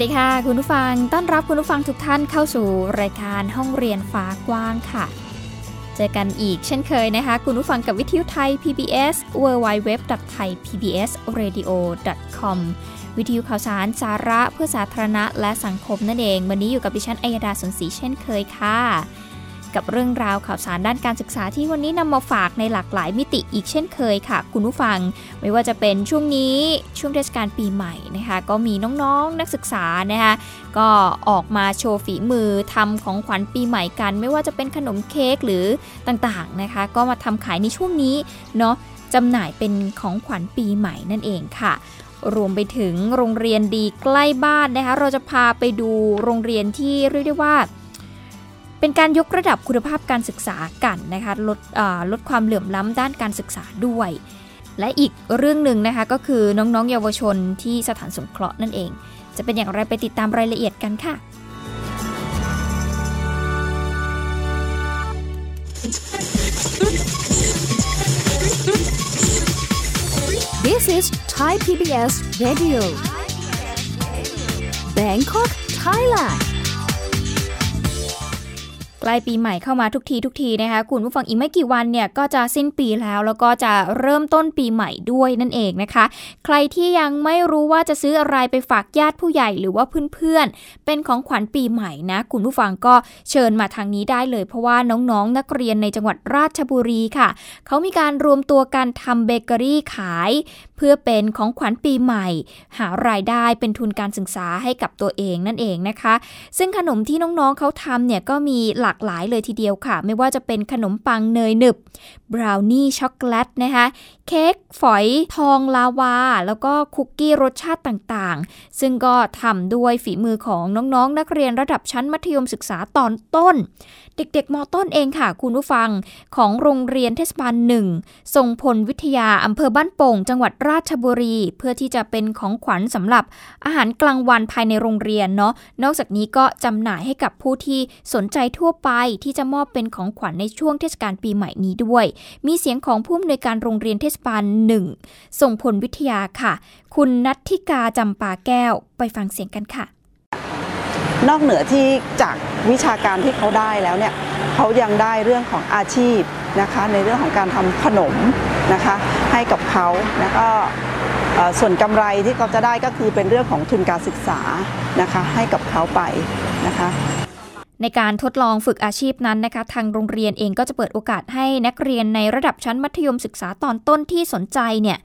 ดีค่ะ คุณผู้ฟังต้อนรับคุณผู้ฟังทุกท่านเข้าสู่รายการห้องเรียนฟ้ากว้างค่ะ เจอกันอีกเช่นเคยนะคะ คุณผู้ฟังกับวิทยุไทย PBS www.thaipbsradio.com วิทยุข่าวสารสาระเพื่อสาธารณะและสังคมนั่นเอง วันนี้อยู่กับดิฉันอัยดาสนศรีเช่นเคยค่ะ กับเรื่องราวข่าวสารด้านการศึกษาที่วันนี้นำมาฝากในหลากหลายมิติอีกเช่นเคยค่ะ คุณผู้ฟัง ไม่ว่าจะเป็นช่วงนี้ช่วงเทศกาลปีใหม่นะคะ ก็มีน้องๆนนักศึกษานะคะก็ออกมาโชว์ฝีมือทำของขวัญปีใหม่กัน ไม่ว่าจะเป็นขนมเค้กหรือต่างๆนะคะ ก็มาทำขายในช่วงนี้เนาะจำหน่ายเป็นของขวัญปีใหม่นั่นเองค่ะรวมไปถึงโรงเรียนดีใกล้บ้านนะคะ เราจะพาไปดูโรงเรียนที่เรียกได้ว่า เป็นการยกระดับคุณภาพการศึกษากันนะคะลดลดความเหลื่อมล้ำด้านการศึกษาด้วย และอีกเรื่องหนึ่งนะคะก็คือน้องๆ เยาวชนที่สถานสงเคราะห์นั่นเอง จะเป็นอย่างไรไปติดตามรายละเอียดกันค่ะ This is Thai PBS Radio Bangkok Thailand ใกล้ปีใหม่เข้ามาทุกทีทุกทีนะคะคุณผู้ฟังอีกไม่กี่วันเนี่ยก็จะสิ้นปีแล้ว แล้วก็จะเริ่มต้นปีใหม่ด้วยนั่นเองนะคะ ใครที่ยังไม่รู้ว่าจะซื้ออะไรไปฝากญาติผู้ใหญ่หรือว่าเพื่อนๆ เป็นของขวัญปีใหม่นะ คุณผู้ฟังก็เชิญมาทางนี้ได้เลย เพราะว่าน้องๆนักเรียนในจังหวัดราชบุรีค่ะ เขามีการรวมตัวกันทำเบเกอรี่ขาย เพื่อเป็นของขวัญปีใหม่ หารายได้เป็นทุนการศึกษาให้กับตัวเองนั่นเองนะคะ ซึ่งขนมที่น้องๆเขาทำเนี่ยก็มีหลาากหลายเลยทีเดียวค่ะ ไม่ว่าจะเป็นขนมปังเนยหนึบ บราวนี่ช็อกโกแลตนะคะ เค้กฝอยทองลาวา แล้วก็คุกกี้รสชาติต่างๆ ซึ่งก็ทำด้วยฝีมือของน้องๆนนักเรียนระดับชั้นมัธยมศึกษาตอนต้น เด็กๆมต้นเองค่ะ คุณผู้ฟังของโรงเรียนเทศบาลหนึ่งทรงพลวิทยาอำเภอบ้านโป่ง จังหวัดราชบุรี เพื่อที่จะเป็นของขวัญสำหรับอาหารกลางวันภายในโรงเรียนเนาะนอกจากนี้ก็จำหน่ายให้กับผู้ที่สนใจทั่วไปที่จะมอบเป็นของขวัญในช่วงเทศกาลปีใหม่นี้ด้วย มีเสียงของผู้อำนวยการโรงเรียนเทศบาลหนึ่งส่งผลวิทยาค่ะ คุณนัทธิกาจำปาแก้วไปฟังเสียงกันค่ะ นอกเหนือที่จากวิชาการที่เขาได้แล้วเนี่ยเขายังได้เรื่องของอาชีพนะคะในเรื่องของการทำขนมนะคะให้กับเขาแล้วก็ส่วนกำไรที่เขาจะได้ก็คือเป็นเรื่องของทุนการศึกษานะคะให้กับเขาไปนะคะ ในการทดลองฝึกอาชีพนั้นนะคะ ทางโรงเรียนเองก็จะเปิดโอกาสให้นักเรียนในระดับชั้นมัธยมศึกษาตอนต้นที่สนใจเนี่ย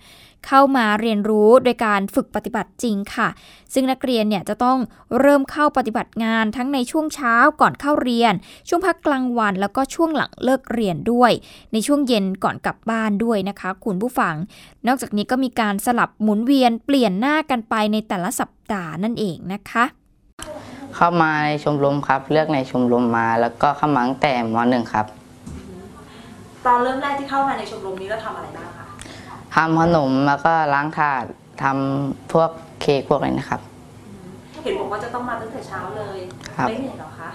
เข้ามาเรียนรู้โดยการฝึกปฏิบัติจริงค่ะ ซึ่งนักเรียนเนี่ยจะต้องเริ่มเข้าปฏิบัติงานทั้งในช่วงเช้าก่อนเข้าเรียน ช่วงพักกลางวันแล้วก็ช่วงหลังเลิกเรียนด้วย ในช่วงเย็นก่อนกลับบ้านด้วยนะคะ คุณผู้ฟัง นอกจากนี้ก็มีการสลับหมุนเวียนเปลี่ยนหน้ากันไปในแต่ละสัปดาห์นั่นเองนะคะ เข้ามาในชมรมครับ เลือกในชมรมมา แล้วก็เข้ามาตั้งแต่มหนึ่งครับตอนเริ่มแรกที่เข้ามาในชมรมนี้เราทำอะไรบ้างคะทำขนมแล้วก็ล้างถาดทำพวกเค้กพวกอะไรนะครับ เห็นบอกว่าจะต้องมาตั้งแต่เช้าเลยไม่เหนื่อยหรอคะ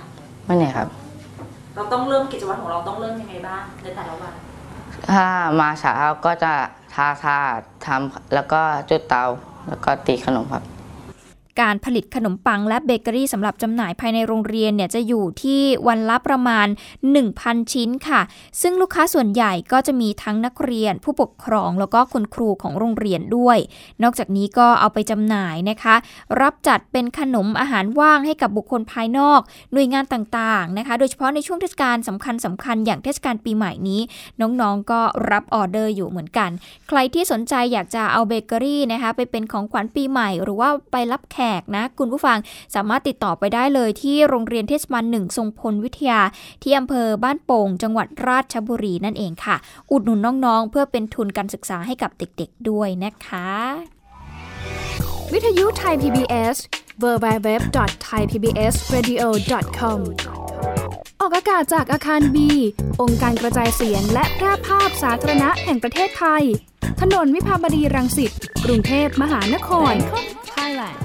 ไม่เหนื่อยครับ เราต้องเริ่มกิจวัตรของเราต้องเริ่มยังไงบ้างในแต่ละวันถ้ามาเช้าก็จะทาทาทำแล้วก็จุดเตาแล้วก็ตีขนมครับ การผลิตขนมปังและเบเกอรี่สำหรับจำหน่ายภายในโรงเรียนเนี่ยจะอยู่ที่วันละประมาณ 1,000 ชิ้นค่ะ ซึ่งลูกค้าส่วนใหญ่ก็จะมีทั้งนักเรียน ผู้ปกครองแล้วก็คุณครูของโรงเรียนด้วย นอกจากนี้ก็เอาไปจำหน่ายนะคะ รับจัดเป็นขนมอาหารว่างให้กับบุคคลภายนอก หน่วยงานต่างๆนะคะ โดยเฉพาะในช่วงเทศกาลสำคัญสำคัญอย่างเทศกาลปีใหม่นี้ น้องๆก็รับออเดอร์อยู่เหมือนกัน ใครที่สนใจอยากจะเอาเบเกอรี่นะคะไปเป็นของขวัญปีใหม่ หรือว่าไปรับแขกนะคุณผู้ฟังสามารถติดต่อไปได้เลยที่โรงเรียนเทศบาลหนึ่งทรงพลวิทยา ที่อำเภอบ้านโป่ง จังหวัดราชบุรีนั่นเองค่ะ อุดหนุนน้องๆ เพื่อเป็นทุนการศึกษาให้กับเด็กๆด้วยนะคะ วิทยุไทย PBS www.thaipbsradio.com ออกอากาศจากอาคารบี องค์การกระจายเสียงและแพร่ภาพสาธารณะแห่งประเทศไทย ถนนวิภาวดีรังสิต กรุงเทพมหานคร Thailand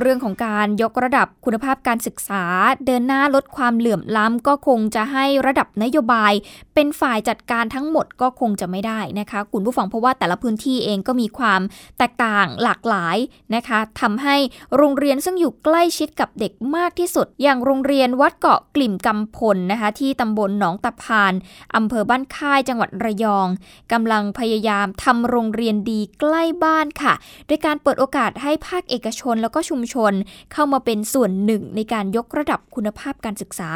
เรื่องของการยกระดับคุณภาพการศึกษา เดินหน้าลดความเหลื่อมล้ำก็คงจะให้ระดับนโยบาย เป็นฝ่ายจัดการทั้งหมดก็คงจะไม่ได้นะคะคุณผู้ฟังเพราะว่าแต่ละพื้นที่เองก็มีความแตกต่างหลากหลายนะคะทำให้โรงเรียนซึ่งอยู่ใกล้ชิดกับเด็กมากที่สุด อย่างโรงเรียนวัดเกาะกลิ่มกำพลนะคะที่ตำบลหนองตะพานอำเภอบ้านค่ายจังหวัดระยองกำลังพยายามทำโรงเรียนดีใกล้บ้านค่ะ โดยการเปิดโอกาสให้ภาคเอกชนแล้วก็ชุมชนเข้ามาเป็นส่วนหนึ่งในการยกระดับคุณภาพการศึกษา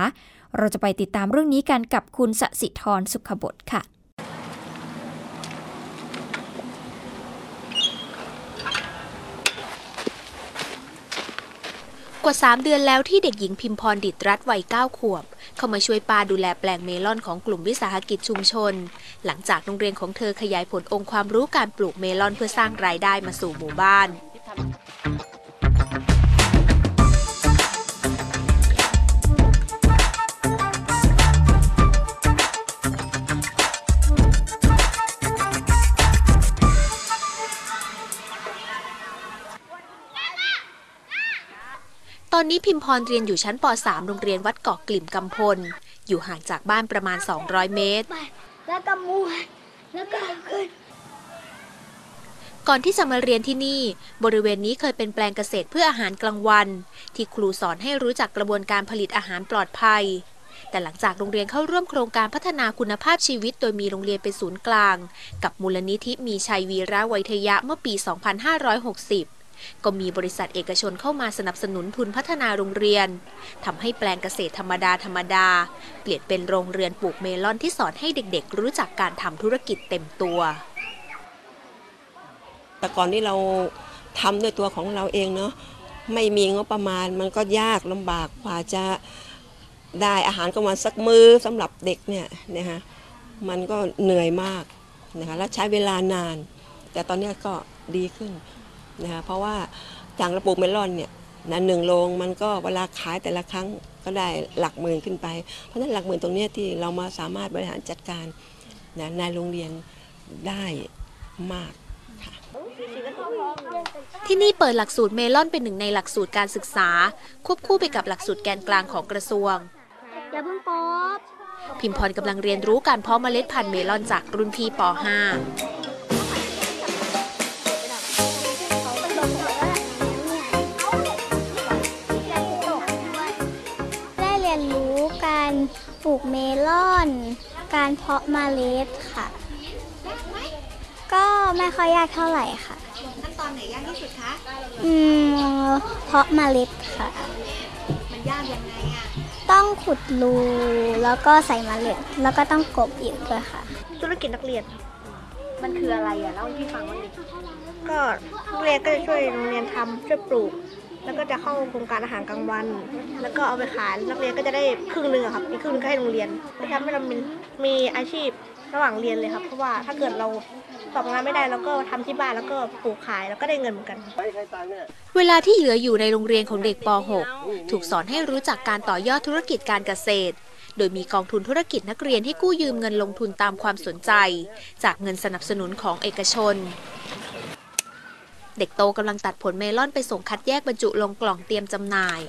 เราจะไปติดตามเรื่องนี้กันกับคุณสสิธรสุขบดค่ะกว่า 3 เดือนแล้วที่เด็กหญิงพิมพรดิตรัตวัย 9 ขวบ เข้ามาช่วยป้าดูแลแปลงเมลอนของกลุ่มวิสาหกิจชุมชน หลังจากโรงเรียนของเธอขยายผลองค์ความรู้การปลูกเมลอนเพื่อสร้างรายได้มาสู่หมู่บ้าน อนนี้พิมพรเรียนอยู่ชั้นป .3 โรงเรียนวัดเกาะกลิ่มกำพล อยู่ห่างจากบ้านประมาณ 200 เมตร แล้วก็ม้วนแล้วก็ขึ้นก่อนที่จะมาเรียนที่นี่ บริเวณนี้เคยเป็นแปลงเกษตรเพื่ออาหารกลางวัน ที่ครูสอนให้รู้จักกระบวนการผลิตอาหารปลอดภัย แต่หลังจากโรงเรียนเข้าร่วมโครงการพัฒนาคุณภาพชีวิต โดยมีโรงเรียนเป็นศูนย์กลาง กับมูลนิธิมีชัยวีระไวยทยะเมื่อปี 2560 ก็มีบริษัทเอกชนเข้ามาสนับสนุนทุนพัฒนาโรงเรียนทำให้แปลงเกษตรธรรมดาธรรมดา เปลี่ยนเป็นโรงเรือนปลูกเมลอนที่สอนให้เด็กๆ รู้จักการทำธุรกิจเต็มตัว แต่ก่อนที่เราทำด้วยตัวของเราเองเนาะไม่มีงบประมาณมันก็ยากลำบากกว่าจะได้อาหารกลางวันสักมื้อสำหรับเด็กเนี่ยนะคะมันก็เหนื่อยมากนะคะและใช้เวลานาน แต่ตอนนี้ก็ดีขึ้น นะคะเพราะว่าอย่างระปลูกเมลอนเนี่ยนะหนึ่งโรงมันก็เวลาขายแต่ละครั้งก็ได้หลักหมื่นขึ้นไป เพราะฉะนั้นหลักหมื่นตรงเนี้ยที่เรามาสามารถบริหารจัดการนะในโรงเรียนได้มากที่นี่เปิดหลักสูตรเมลอนเป็นหนึ่งในหลักสูตรการศึกษา ควบคู่ไปกับหลักสูตรแกนกลางของกระทรวงอย่าเพิ่งป๊อปพิมพรกำลังเรียนรู้การเพาะเมล็ดพันธุ์เมลอนจากรุ่นพี่ป .5 รียนรู้การปลูกเมลอน การเพาะเมล็ดค่ะ ก็ไม่ค่อยยากเท่าไหร่ค่ะ ขั้นตอนไหนยากที่สุดคะ อืม เพาะเมล็ดค่ะ มันยากยังไงอะต้องขุดรูแล้วก็ใส่เมล็ด แล้วก็ต้องกบอีกด้วยค่ะ ธุรกิจนักเรียน มันคืออะไรอะเล่าให้พี่ฟังว่าดิก็โรงเรียนก็จะช่วยโรงเรียนทำช่วยปลูก แล้วก็จะเข้าโครงการอาหารกลางวัน แล้วก็เอาไปขายนักเรียนก็จะได้ครึ่งหนึ่งครับอีกครึ่งหนึงก็ให้โรงเรียนก็ทำให้เรามีมีอาชีพระหว่างเรียนเลยครับ เพราะว่าถ้าเกิดเราตอบงานไม่ได้แล้วก็ทำที่บ้านแล้วก็ปลูกขายแล้วก็ได้เงินเหมือนกัน เวลาที่เหลืออยู่ในโรงเรียนของเด็กป .6 ถูกสอนให้รู้จักการต่อยอดธุรกิจการเกษตร โดยมีกองทุนธุรกิจนักเรียนให้กู้ยืมเงินลงทุนตามความสนใจ จากเงินสนับสนุนของเอกชน เด็กโตกำลังตัดผลเมลอนไปส่งคัดแยกบรรจุลงกล่องเตรียมจำหน่าย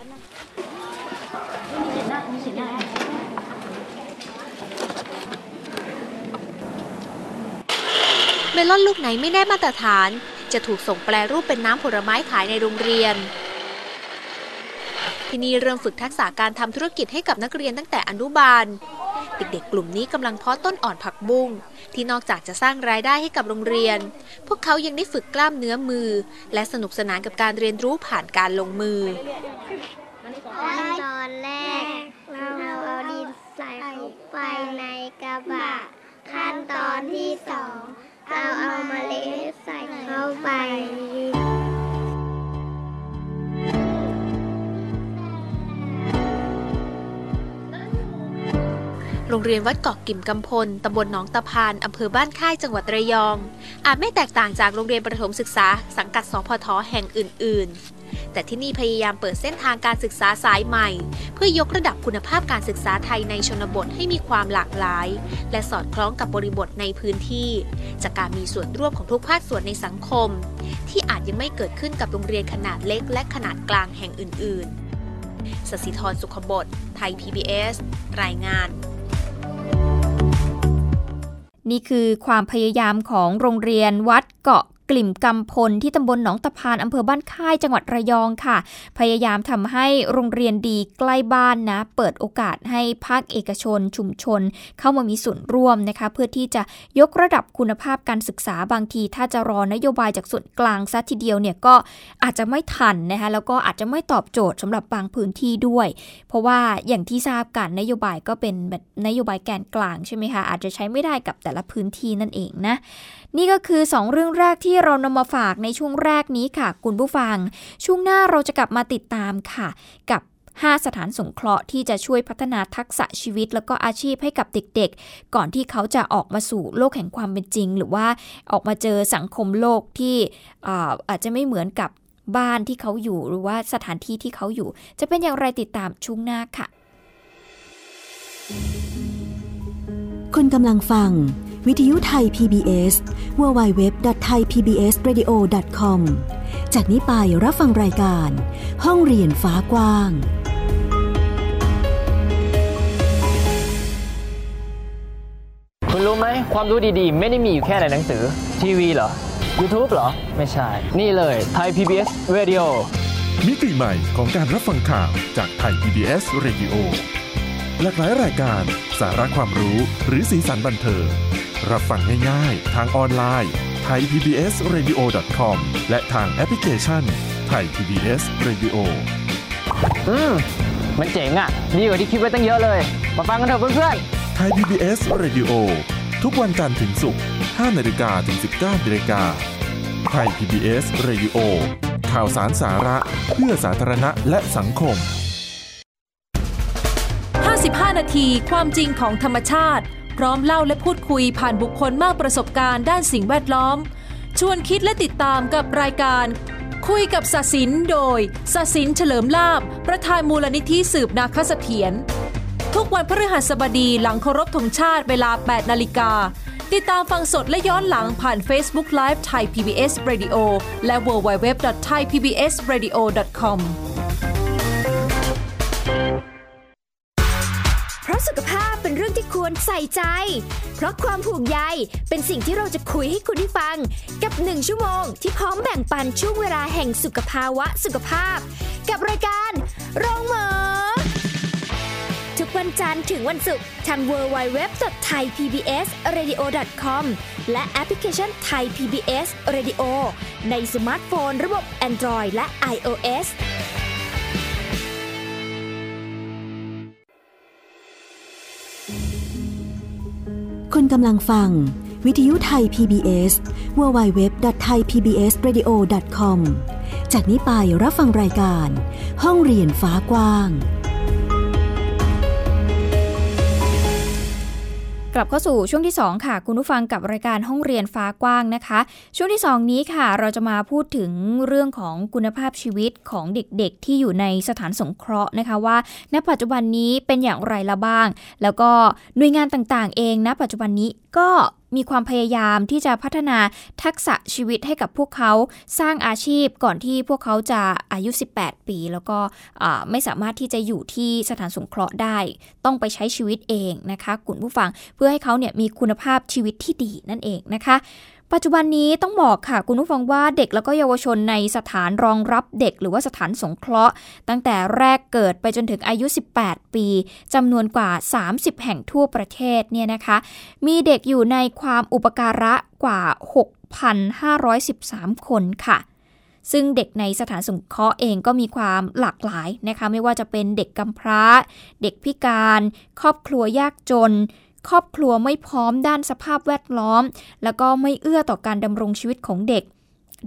เมลอนลูกไหนไม่ได้มาตรฐาน จะถูกส่งแปลรูปเป็นน้ำผลไม้ขายในโรงเรียน ที่นี่เริ่มฝึกทักษะการทำธุรกิจให้กับนักเรียนตั้งแต่อนุบาล เด็กๆ กลุ่มนี้กำลังเพาะต้นอ่อนผักบุ้งที่นอกจากจะสร้างรายได้ให้กับโรงเรียน พวกเขายังได้ฝึกกล้ามเนื้อมือ และสนุกสนานกับการเรียนรู้ผ่านการลงมือขั้นตอนแรกเราเอาดินใส่เข้าไปในกระบะ ขั้นตอนที่สองเราเอาเมล็ดใส่เข้าไป โรงเรียนวัดเกาะกิ่มกำพล ตำบลหนองตะพาน อำเภอบ้านค่าย จังหวัดระยอง อาจไม่แตกต่างจากโรงเรียนประถมศึกษา สังกัดสพทแห่งอื่น ๆ แต่ที่นี่พยายามเปิดเส้นทางการศึกษาสายใหม่ เพื่อยกระดับคุณภาพการศึกษาไทยในชนบทให้มีความหลากหลาย และสอดคล้องกับบริบทในพื้นที่ จากการมีส่วนร่วมของทุกภาคส่วนในสังคม ที่อาจยังไม่เกิดขึ้นกับโรงเรียนขนาดเล็ก และขนาดกลางแห่งอื่น ๆสศิธรสุขบดไทย PBS รายงาน นี่คือความพยายามของโรงเรียนวัดเกาะ กลิ่มกำพลที่ตำบลหนองตะพานอำเภอบ้านค่ายจังหวัดระยองค่ะ พยายามทำให้โรงเรียนดีใกล้บ้านนะ เปิดโอกาสให้ภาคเอกชน ชุมชน เข้ามามีส่วนร่วมนะคะ เพื่อที่จะยกระดับคุณภาพการศึกษาบางที ถ้าจะรอนโยบายจากส่วนกลางซะทีเดียวเนี่ยก็อาจจะไม่ทันนะคะแล้วก็อาจจะไม่ตอบโจทย์สำหรับบางพื้นที่ด้วย เพราะว่าอย่างที่ทราบกันนโยบายก็เป็นแบบนโยบายแกนกลางใช่ไหมคะอาจจะใช้ไม่ได้กับแต่ละพื้นที่นั่นเองนะนี่ก็คือ 2 เรื่องแรกที่เรานำมาฝากในช่วงแรกนี้ค่ะ คุณผู้ฟัง ช่วงหน้าเราจะกลับมาติดตามค่ะ กับ5 สถานสงเคราะห์ที่จะช่วยพัฒนาทักษะชีวิต แล้วก็อาชีพให้กับเด็กๆ ก่อนที่เขาจะออกมาสู่โลกแห่งความเป็นจริง หรือว่าออกมาเจอสังคมโลกที่อาอาจจะไม่เหมือนกับบ้านที่เขาอยู่หรือว่าสถานที่ที่เขาอยู่ จะเป็นอย่างไรติดตามช่วงหน้าค่ะ คุณกำลังฟัง วิทยุไทย PBS www.thaipbsradio.com จากนี้ไปรับฟังรายการ ห้องเรียนฟ้ากว้าง คุณรู้ไหม ความรู้ดีๆ ไม่ได้มีอยู่แค่ในหนังสือ ทีวีเหรอ YouTube เหรอ ไม่ใช่ นี่เลยไทย PBS Radio มิติใหม่ของการรับฟังข่าวจากไทย PBS Radio หลากหลายรายการ สาระความรู้หรือสีสันบันเทิง รับฟังง่ายๆ ทางออนไลน์ไทย PBS Radio com และทางแอปพลิเคชันไทย PBS Radio อืม มันเจ๋งอะ่ะ ดีกว่าที่คิดไว้ตั้งเยอะเลย มาฟังกันเถอะเพื่อนไทย PBS Radio ทุกวันจันทร์ถึงศุกร์5นาฬิกาถึง 19นาฬิกา Thai PBS Radio ข่าวสารสาระเพื่อสาธารณะและสังคม 55 นาทีความจริงของธรรมชาติพ ร้อมเล่าและพูดคุยผ่านบุคคลมากประสบการณ์ด้านสิ่งแวดล้อม ชวนคิดและติดตามกับรายการ คุยกับศศินโดยศศินเฉลิมลาบ ประธานมูลนิธิสืบนาคเสถียรทุกวันพฤหัสบดีหลังเคารพธงชาติเวลา 8 นาฬิกา ติดตามฟังสดและย้อนหลังผ่าน Facebook Live ไทย PBS Radio และ www.thaipbsradio.com สุขภาพเป็นเรื่องที่ควรใส่ใจ เพราะความห่วงใยเป็นสิ่งที่เราจะคุยให้คุณได้ฟัง กับหนึ่งชั่วโมงที่พร้อมแบ่งปันช่วงเวลาแห่งสุขภาวะสุขภาพ กับรายการโรงหมอ ทุกวันจันทร์ถึงวันศุกร์ทาง www.thaipbsradio.com และแอปพลิเคชัน Thai PBS Radio ในสมาร์ทโฟน ระบบ Android และ iOS คุ กำลังฟัง วิทยุ Thai PBS www.thaipbsradio.com จากนี้ไปรับฟังรายการ ห้องเรียนฟ้ากว้าง กลับเข้าสู่ช่วงที่ 2 ค่ะ คุณผู้ฟังกับรายการห้องเรียนฟ้ากว้างนะคะ ช่วงที่ 2 นี้ค่ะ เราจะมาพูดถึงเรื่องของคุณภาพชีวิตของเด็กๆ ที่อยู่ในสถานสงเคราะห์นะคะว่า ณปัจจุบันนี้เป็นอย่างไรละบ้าง แล้วก็หน่วยงานต่างๆ เองณปัจจุบันนี้ก็ มีความพยายามที่จะพัฒนาทักษะชีวิตให้กับพวกเขาสร้างอาชีพก่อนที่พวกเขาจะอายุ 18 ปี แล้วก็ไม่สามารถที่จะอยู่ที่สถานสงเคราะห์ได้ ต้องไปใช้ชีวิตเองนะคะคุณผู้ฟังเพื่อให้เขาเนี่ยมีคุณภาพชีวิตที่ดีนั่นเองนะคะ ปัจจุบันนี้ต้องบอกค่ะคุณผู้ฟังว่าเด็กแล้วก็เยาวชนในสถานรองรับเด็ก หรือว่าสถานสงเคราะห์ ตั้งแต่แรกเกิดไปจนถึงอายุ 18 ปีจำนวนกว่า 30 แห่งทั่วประเทศเนี่ยนะคะ มีเด็กอยู่ในความอุปการะกว่า 6,513 คนค่ะซึ่งเด็กในสถานสงเคราะห์เองก็มีความหลากหลายนะคะ ไม่ว่าจะเป็นเด็กกำพร้า เด็กพิการ ครอบครัวยากจน ครอบครัวไม่พร้อมด้านสภาพแวดล้อม แล้วก็ไม่เอื้อต่อการดำรงชีวิตของเด็ก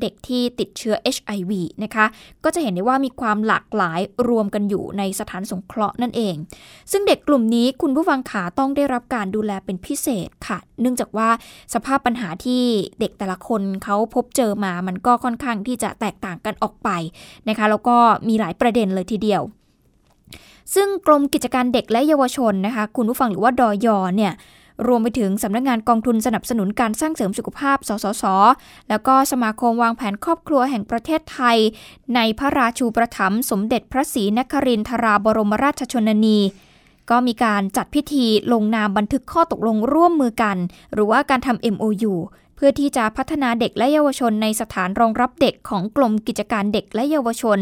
เด็กที่ติดเชื้อ HIV นะคะ ก็จะเห็นได้ว่ามีความหลากหลายรวมกันอยู่ในสถานสงเคราะห์นั่นเอง ซึ่งเด็กกลุ่มนี้คุณผู้ฟังขาต้องได้รับการดูแลเป็นพิเศษค่ะ เนื่องจากว่าสภาพปัญหาที่เด็กแต่ละคนเขาพบเจอมา มันก็ค่อนข้างที่จะแตกต่างกันออกไปนะคะ แล้วก็มีหลายประเด็นเลยทีเดียว ซึ่งกรมกิจการเด็กและเยาวชนนะคะ คุณผู้ฟังหรือว่าดอยเนี่ยรวมไปถึงสำนักงงานกองทุนสนับสนุนการสร้างเสริมสุขภาพ สสส แล้วก็สมาคมวางแผนครอบครัวแห่งประเทศไทย ในพระราชูประถมสมเด็จพระศรีนครินทราบรมราชชนนี ก็มีการจัดพิธีลงนามบันทึกข้อตกลงร่วมมือกัน หรือว่าการทำ MOU เพื่อที่จะพัฒนาเด็กและเยาวชนในสถานรองรับเด็กของกรมกิจการเด็กและเยาวชน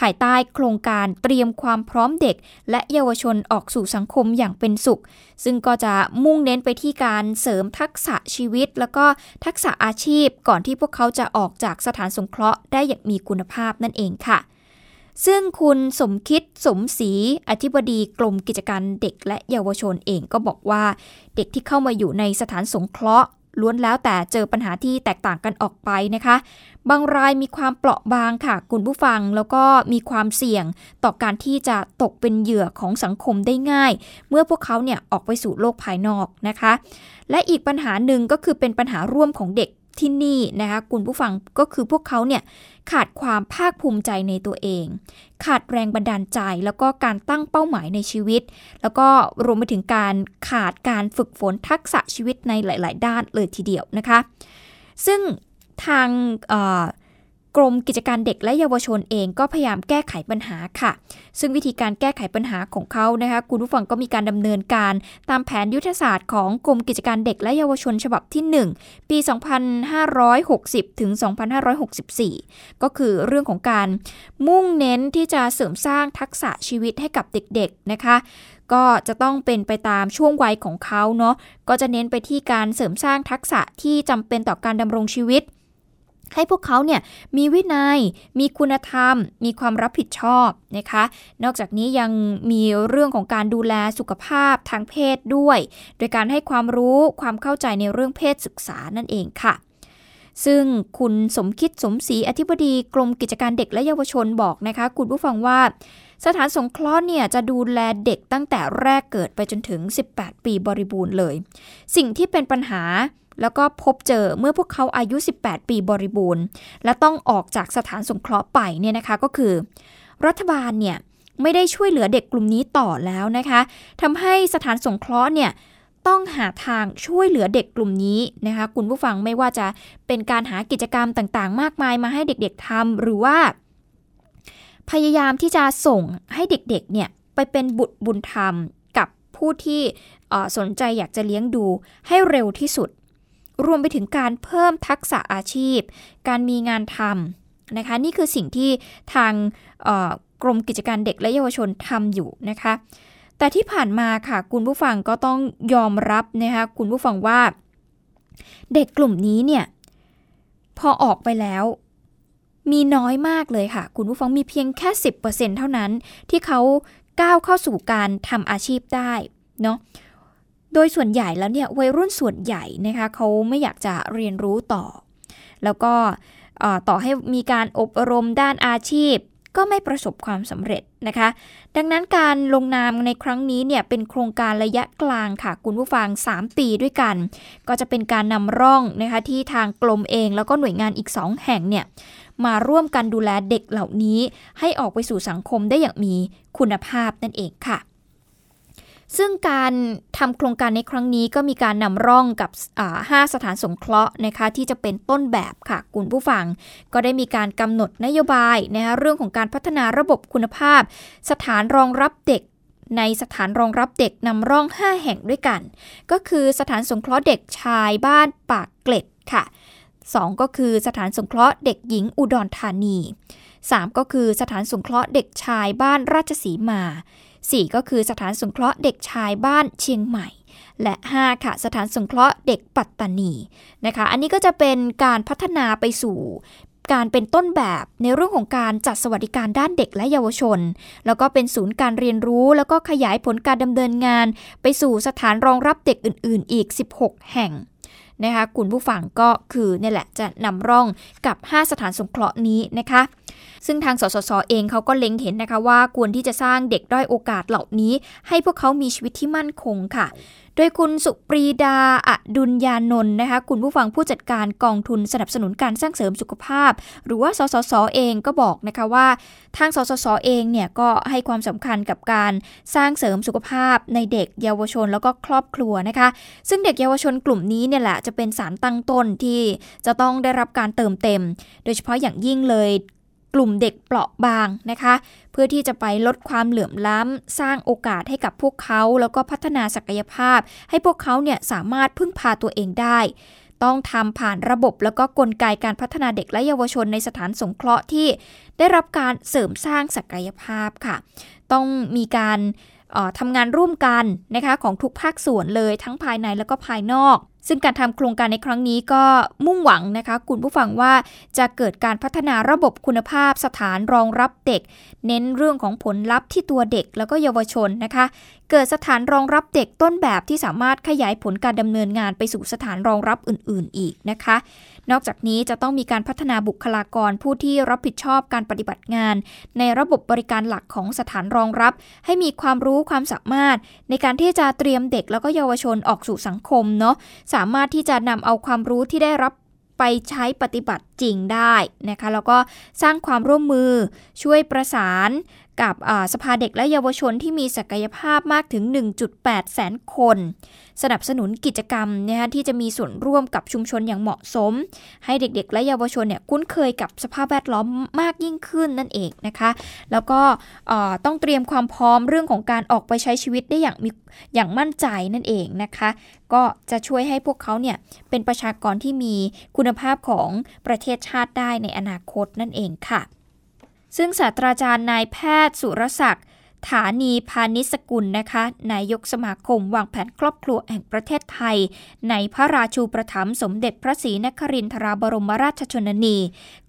ภายใต้โครงการเตรียมความพร้อมเด็ก และเยาวชนออกสู่สังคมอย่างเป็นสุข ซึ่งก็จะมุ่งเน้นไปที่การเสริมทักษะชีวิต แล้วก็ทักษะอาชีพก่อนที่พวกเขาจะออกจากสถานสงเคราะห์ได้อย่างมีคุณภาพนั่นเองค่ะซึ่งคุณสมคิดสมศรีอธิบดีกรมกิจการเด็กและเยาวชนเองก็บอกว่า เด็กที่เข้ามาอยู่ในสถานสงเคราะห์ ล้วนแล้วแต่เจอปัญหาที่แตกต่างกันออกไปนะคะ บางรายมีความเปราะบางค่ะคุณผู้ฟังแล้วก็มีความเสี่ยงต่อการที่จะตกเป็นเหยื่อของสังคมได้ง่าย เมื่อพวกเขาเนี่ยออกไปสู่โลกภายนอกนะคะ และอีกปัญหาหนึ่งก็คือเป็นปัญหาร่วมของเด็ก ที่นี่นะคะคุณผู้ฟังก็คือพวกเขาเนี่ยขาดความภาคภูมิใจในตัวเอง ขาดแรงบันดาลใจแล้วก็การตั้งเป้าหมายในชีวิต แล้วก็รวมไปถึงการขาดการฝึกฝนทักษะชีวิตในหลาย ๆ ด้านเลยทีเดียวนะคะ ซึ่งทาง กรมกิจการเด็กและเยาวชนเองก็พยายามแก้ไขปัญหาค่ะ ซึ่งวิธีการแก้ไขปัญหาของเขานะคะคุณผู้ฟังก็มีการดำเนินการตามแผนยุทธศาสตร์ของกรมกิจการเด็กและเยาวชนฉบับที่ 1 ปี 2560 ถึง 2564 ก็คือเรื่องของการมุ่งเน้นที่จะเสริมสร้างทักษะชีวิตให้กับเด็กๆนะคะก็จะต้องเป็นไปตามช่วงวัยของเขาเนาะ ก็จะเน้นไปที่การเสริมสร้างทักษะที่จำเป็นต่อการดำรงชีวิต ให้พวกเขาเนี่ยมีวินยัย มีคุณธรรม มีความรับผิดชอบนะคะ นอกจากนี้ยังมีเรื่องของการดูแลสุขภาพทางเพศด้วย โดยการให้ความรู้ความเข้าใจในเรื่องเพศศึกษานั่นเองค่ะ ซึ่งคุณสมคิดสมศรีอธิบดีกรมกิจการเด็กและเยาวชนบอกนะคะ คุณผู้ฟังว่าสถานสงเคราะห์เนี่ยจะดูแลเด็กตั้งแต่แรกเกิดไปจนถึง 18 ปีบริบูรณ์เลย สิ่งที่เป็นปัญหา แล้วก็พบเจอเมื่อพวกเขาอายุ 18 ปีบริบูรณ์ และต้องออกจากสถานสงเคราะห์ไปเนี่ยนะคะก็คือ รัฐบาลเนี่ยไม่ได้ช่วยเหลือเด็กกลุ่มนี้ต่อแล้วนะคะทำให้สถานสงเคราะห์เนี่ยต้องหาทางช่วยเหลือเด็กกลุ่มนี้นะคะ คุณผู้ฟังไม่ว่าจะเป็นการหากิจกรรมต่างๆ มากมายมาให้เด็กๆทำหรือว่า พยายามที่จะส่งให้เด็กๆเนี่ยไปเป็นบุตรบุญธรรมกับผู้ที่สนใจอยากจะเลี้ยงดูให้เร็วที่สุด รวมไปถึงการเพิ่มทักษะอาชีพ การมีงานทำนะคะ นี่คือสิ่งที่ทางกรมกิจการเด็กและเยาวชนทำอยู่นะคะ แต่ที่ผ่านมาค่ะคุณผู้ฟังก็ต้องยอมรับนะคะคุณผู้ฟังว่า เด็กกลุ่มนี้เนี่ยพอออกไปแล้วมีน้อยมากเลยค่ะ คุณผู้ฟังมีเพียงแค่ 10%เท่านั้นที่เขาก้าวเข้าสู่การทำอาชีพได้เนาะ โดยส่วนใหญ่แล้วเนี่ยวัยรุ่นส่วนใหญ่นะคะเขาไม่อยากจะเรียนรู้ต่อ แล้วก็ต่อให้มีการอบรมด้านอาชีพ ก็ไม่ประสบความสำเร็จนะคะ ดังนั้นการลงนามในครั้งนี้เนี่ยเป็นโครงการระยะกลางค่ะ คุณผู้ฟัง 3 ปีด้วยกัน ก็จะเป็นการนำร่องนะคะที่ทางกรมเองแล้วก็หน่วยงานอีก 2 แห่งเนี่ยมาร่วมกันดูแลเด็กเหล่านี้ ให้ออกไปสู่สังคมได้อย่างมีคุณภาพนั่นเองค่ะ ซึ่งการทำโครงการในครั้งนี้ก็มีการนำร่องกับห้าสถานสงเคราะห์นะคะที่จะเป็นต้นแบบค่ะคุณผู้ฟัง ก็ได้มีการกำหนดนโยบายนะคะเรื่องของการพัฒนาระบบคุณภาพ สถานรองรับเด็กในสถานรองรับเด็กนำร่อง 5 แห่งด้วยกัน ก็คือสถานสงเคราะห์เด็กชายบ้านปากเกร็ดค่ะ 2 ก็คือสถานสงเคราะห์เด็กหญิงอุดรธานี 3 ก็คือสถานสงเคราะห์เด็กชายบ้านราชสีมา 4 ก็คือสถานสงเคราะห์เด็กชายบ้านเชียงใหม่ และ 5 ค่ะ สถานสงเคราะห์เด็กปัตตานีนะคะ อันนี้ก็จะเป็นการพัฒนาไปสู่การเป็นต้นแบบในเรื่องของการจัดสวัสดิการด้านเด็กและเยาวชน แล้วก็เป็นศูนย์การเรียนรู้ แล้วก็ขยายผลการดำเนินงาน ไปสู่สถานรองรับเด็กอื่น ๆ อีก 16 แห่ง นะคะคุณผู้ฟังก็คือเนี่ยแหละจะนำร่องกับ 5 สถานสงเคราะห์นี้นะคะซึ่งทางสสสเองเขาก็เล็งเห็นนะคะว่าควรที่จะสร้างเด็กด้อยโอกาสเหล่านี้ ให้พวกเขามีชีวิตที่มั่นคงค่ะ โดยคุณสุปรีดาอดุลยานนท์นะคะคุณผู้ฟังผู้จัดการกองทุนสนับสนุนการสร้างเสริมสุขภาพ หรือว่าสสสเองก็บอกนะคะว่าทางสสสเองเนี่ยก็ให้ความสำคัญกับการสร้างเสริมสุขภาพในเด็กเยาวชนแล้วก็ครอบครัวนะคะ ซึ่งเด็กเยาวชนกลุ่มนี้เนี่ยแหละจะเป็นสารตั้งต้นที่จะต้องได้รับการเติมเต็ม โดยเฉพาะอย่างยิ่งเลย กลุ่มเด็กเปราะบางนะคะ เพื่อที่จะไปลดความเหลื่อมล้ำ สร้างโอกาสให้กับพวกเขา แล้วก็พัฒนาศักยภาพ ให้พวกเขาเนี่ยสามารถพึ่งพาตัวเองได้ ต้องทำผ่านระบบแล้วก็กลไกการพัฒนาเด็กและเยาวชนในสถานสงเคราะห์ที่ได้รับการเสริมสร้างศักยภาพค่ะ ต้องมีการทำงานร่วมกันนะคะของทุกภาคส่วนเลยทั้งภายในแล้วก็ภายนอก ซึ่งการทำโครงการในครั้งนี้ก็มุ่งหวังนะคะคุณผู้ฟังว่าจะเกิดการพัฒนาระบบคุณภาพสถานรองรับเด็ก เน้นเรื่องของผลลัพธ์ที่ตัวเด็กแล้วก็เยาวชนนะคะ เกิดสถานรองรับเด็กต้นแบบที่สามารถขยายผลการดำเนินงานไปสู่สถานรองรับอื่น ๆ อีกนะคะ นอกจากนี้จะต้องมีการพัฒนาบุคลากรผู้ที่รับผิดชอบการปฏิบัติงาน ในระบบบริการหลักของสถานรองรับ ให้มีความรู้ความสามารถ ในการที่จะเตรียมเด็กแล้วก็เยาวชนออกสู่สังคมเนาะสามารถที่จะนำเอาความรู้ที่ได้รับไปใช้ปฏิบัติจริงได้นะคะแล้วก็สร้างความร่วมมือช่วยประสานกับสภาเด็กและเยาวชนที่มีศักยภาพมากถึง 1.8 แสนคน สนับสนุนกิจกรรมนะคะที่จะมีส่วนร่วมกับชุมชนอย่างเหมาะสม ให้เด็กๆ และเยาวชนเนี่ยคุ้นเคยกับสภาพแวดล้อมมากยิ่งขึ้นนั่นเองนะคะ แล้วก็ต้องเตรียมความพร้อมเรื่องของการออกไปใช้ชีวิตได้อย่างมีอย่างมั่นใจนั่นเองนะคะ ก็จะช่วยให้พวกเขาเนี่ยเป็นประชากรที่มีคุณภาพของประเทศชาติได้ในอนาคตนั่นเองค่ะ ซึ่งศาสตราจารย์นายแพทย์สุรศักดิ์ ฐานีพาณิสกุลนะคะนายกสมาคมวางแผนครอบครัวแห่งประเทศไทย ในพระราชูประถมสมเด็จพระศรีนครินทราบรมราชชนนี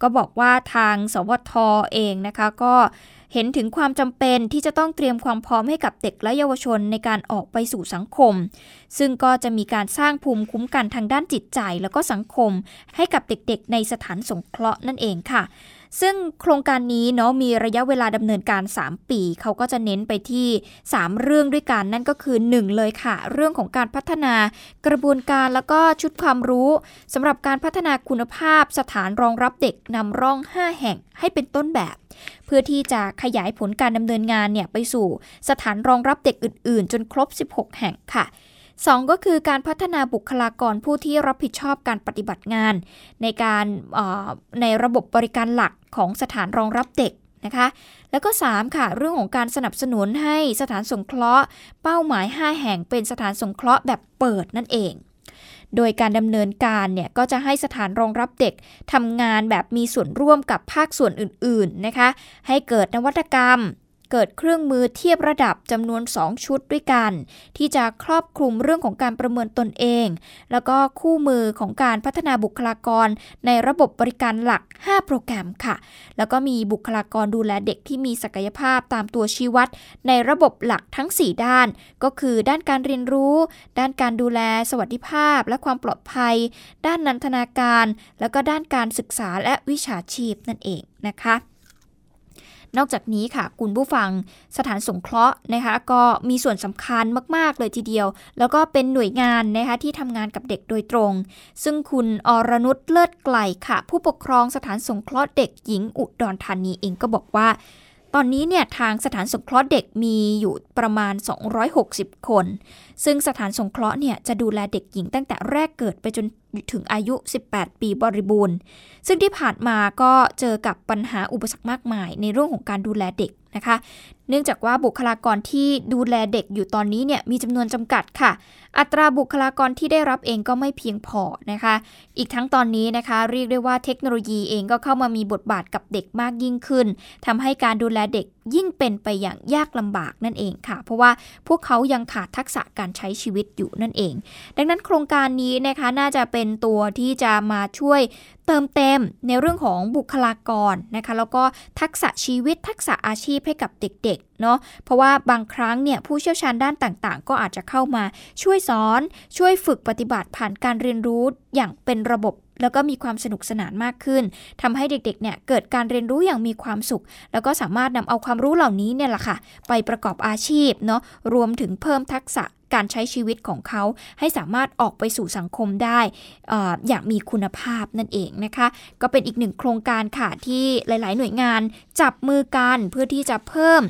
ก็บอกว่าทางสวทเองนะคะก็เห็นถึงความจำเป็นที่จะต้องเตรียมความพร้อมให้กับเด็กและเยาวชนในการออกไปสู่สังคม ซึ่งก็จะมีการสร้างภูมิคุ้มกันทางด้านจิตใจ แล้วก็สังคม ให้กับเด็กๆ ในสถานสงเคราะห์นั่นเองค่ะ ซึ่งโครงการนี้เนาะมีระยะเวลาดำเนินการ 3 ปี เขาก็จะเน้นไปที่ 3 เรื่องด้วยกันนั่นก็คือ 1 เลยค่ะ เรื่องของการพัฒนากระบวนการแล้วก็ชุดความรู้สำหรับการพัฒนาคุณภาพสถานรองรับเด็กนำร่อง 5 แห่งให้เป็นต้นแบบ เพื่อที่จะขยายผลการดำเนินงานเนี่ยไปสู่สถานรองรับเด็กอื่น ๆ จนครบ 16 แห่งค่ะ 2 ก็คือการพัฒนาบุคลากรผู้ที่รับผิดชอบการปฏิบัติงาน ในการในระบบบริการหลักของสถานรองรับเด็กนะคะ แล้วก็ 3 ค่ะ เรื่องของการสนับสนุนให้สถานสงเคราะห์ เป้าหมาย 5 แห่งเป็นสถานสงเคราะห์แบบเปิดนั่นเอง โดยการดำเนินการเนี่ยก็จะให้สถานรองรับเด็กทำงานแบบมีส่วนร่วมกับภาคส่วนอื่นๆนะคะ ให้เกิดนวัตกรรม เกิดเครื่องมือเทียบระดับจำนวน 2 ชุดด้วยกัน ที่จะครอบคลุมเรื่องของการประเมินตนเอง แล้วก็คู่มือของการพัฒนาบุคลากร ในระบบบริการหลัก 5 โปรแกรมค่ะ แล้วก็มีบุคลากรดูแลเด็กที่มีศักยภาพตามตัวชี้วัด ในระบบหลักทั้ง 4 ด้าน ก็คือด้านการเรียนรู้ ด้านการดูแลสวัสดิภาพ และความปลอดภัย ด้านนันทนาการ แล้วก็ด้านการศึกษาและวิชาชีพนั่นเองนะคะ นอกจากนี้ค่ะ คุณผู้ฟังสถานสงเคราะห์นะคะก็มีส่วนสำคัญมาก ๆ เลยทีเดียว แล้วก็เป็นหน่วยงานนะคะที่ทำงานกับเด็กโดยตรง ซึ่งคุณอรนุชเลิศไกลค่ะ ผู้ปกครองสถานสงเคราะห์เด็กหญิงอุดรธานีเองก็บอกว่า ตอนนี้เนี่ยทางสถานสงเคราะห์เด็กมีอยู่ประมาณ 260 คน ซึ่งสถานสงเคราะห์เนี่ยจะดูแลเด็กหญิงตั้งแต่แรกเกิดไปจน ถึงอายุ 18 ปีบริบูรณ์ ซึ่งที่ผ่านมาก็เจอกับปัญหาอุปสรรคมากมายในเรื่องของการดูแลเด็ก นะคะ เนื่องจากว่าบุคลากรที่ดูแลเด็กอยู่ตอนนี้เนี่ยมีจำนวนจำกัดค่ะ อัตราบุคลากรที่ได้รับเองก็ไม่เพียงพอนะคะ อีกทั้งตอนนี้นะคะเรียกได้ว่าเทคโนโลยีเองก็เข้ามามีบทบาทกับเด็กมากยิ่งขึ้นทำให้การดูแลเด็กยิ่งเป็นไปอย่างยากลำบากนั่นเองค่ะ เพราะว่าพวกเขายังขาดทักษะการใช้ชีวิตอยู่นั่นเอง ดังนั้นโครงการนี้นะคะน่าจะเป็นตัวที่จะมาช่วย เติมเต็มในเรื่องของบุคลากรนะคะแล้วก็ทักษะชีวิตทักษะอาชีพให้กับเด็กๆเนาะเพราะว่าบางครั้งเนี่ยผู้เชี่ยวชาญด้านต่างๆ ก็อาจจะเข้ามาช่วยสอน ช่วยฝึกปฏิบัติผ่านการเรียนรู้อย่างเป็นระบบ แล้วก็มีความสนุกสนานมากขึ้นทำให้เด็กๆเนี่ยเกิดการเรียนรู้อย่างมีความสุข แล้วก็สามารถนำเอาความรู้เหล่านี้เนี่ยแหละค่ะ ไปประกอบอาชีพเนาะรวมถึงเพิ่มทักษะการใช้ชีวิตของเขาให้สามารถออกไปสู่สังคมได้ออย่างมีคุณภาพนั่นเองนะคะ ก็เป็นอีกหนึ่งโครงการค่ะที่หลาย ๆ หน่วยงานจับมือกันเพื่อที่จะเพิ่ม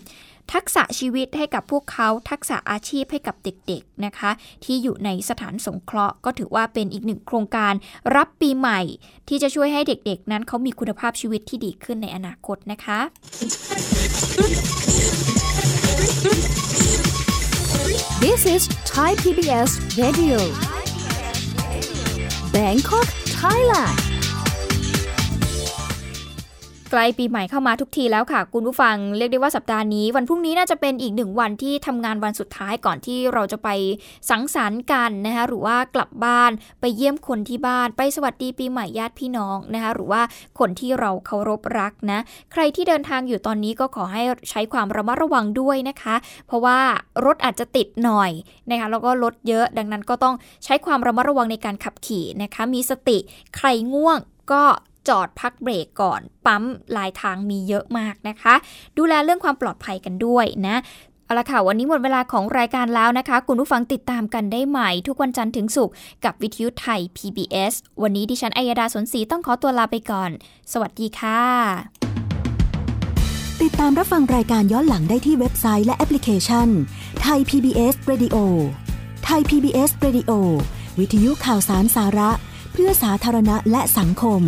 ทักษะชีวิตให้กับพวกเขา ทักษะอาชีพให้กับเด็กๆนะคะ ที่อยู่ในสถานสงเคราะห์ ก็ถือว่าเป็นอีกหนึ่งโครงการรับปีใหม่ ที่จะช่วยให้เด็กๆ นั้นเขามีคุณภาพชีวิตที่ดีขึ้นในอนาคตนะคะ This is Thai PBS Radio Bangkok Thailand ใกล้ปีใหม่เข้ามาทุกทีแล้วค่ะ คุณผู้ฟังเรียกได้ว่าสัปดาห์นี้ วันพรุ่งนี้น่าจะเป็นอีกหนึ่งวันที่ทำงานวันสุดท้ายก่อนที่เราจะไปสังสรรค์กันนะคะหรือว่ากลับบ้านไปเยี่ยมคนที่บ้านไปสวัสดีปีใหม่ญาติพี่น้องนะคะหรือว่าคนที่เราเคารพรักนะใครที่เดินทางอยู่ตอนนี้ก็ขอให้ใช้ความระมัดระวังด้วยนะคะ เพราะว่ารถอาจจะติดหน่อยนะคะแล้วก็รถเยอะดังนั้นก็ต้องใช้ความระมัดระวังในการขับขี่นะคะมีสติใครง่วงก็ จอดพักเบรกก่อน ปั๊มลายทางมีเยอะมากนะคะ ดูแลเรื่องความปลอดภัยกันด้วยนะเอาละค่ะวันนี้หมดเวลาของรายการแล้วนะคะ คุณผู้ฟังติดตามกันได้ใหม่ ทุกวันจันทร์ถึงศุกร์กับวิทยุไทย PBS วันนี้ดิฉันอัยดาสนศรีต้องขอตัวลาไปก่อน สวัสดีค่ะ ติดตามรับฟังรายการย้อนหลังได้ที่เว็บไซต์และแอปพลิเคชันไทย PBS Radio ไทย PBS Radio วิทยุข่าวสารสาระ พื่อสาธารณะและสังคม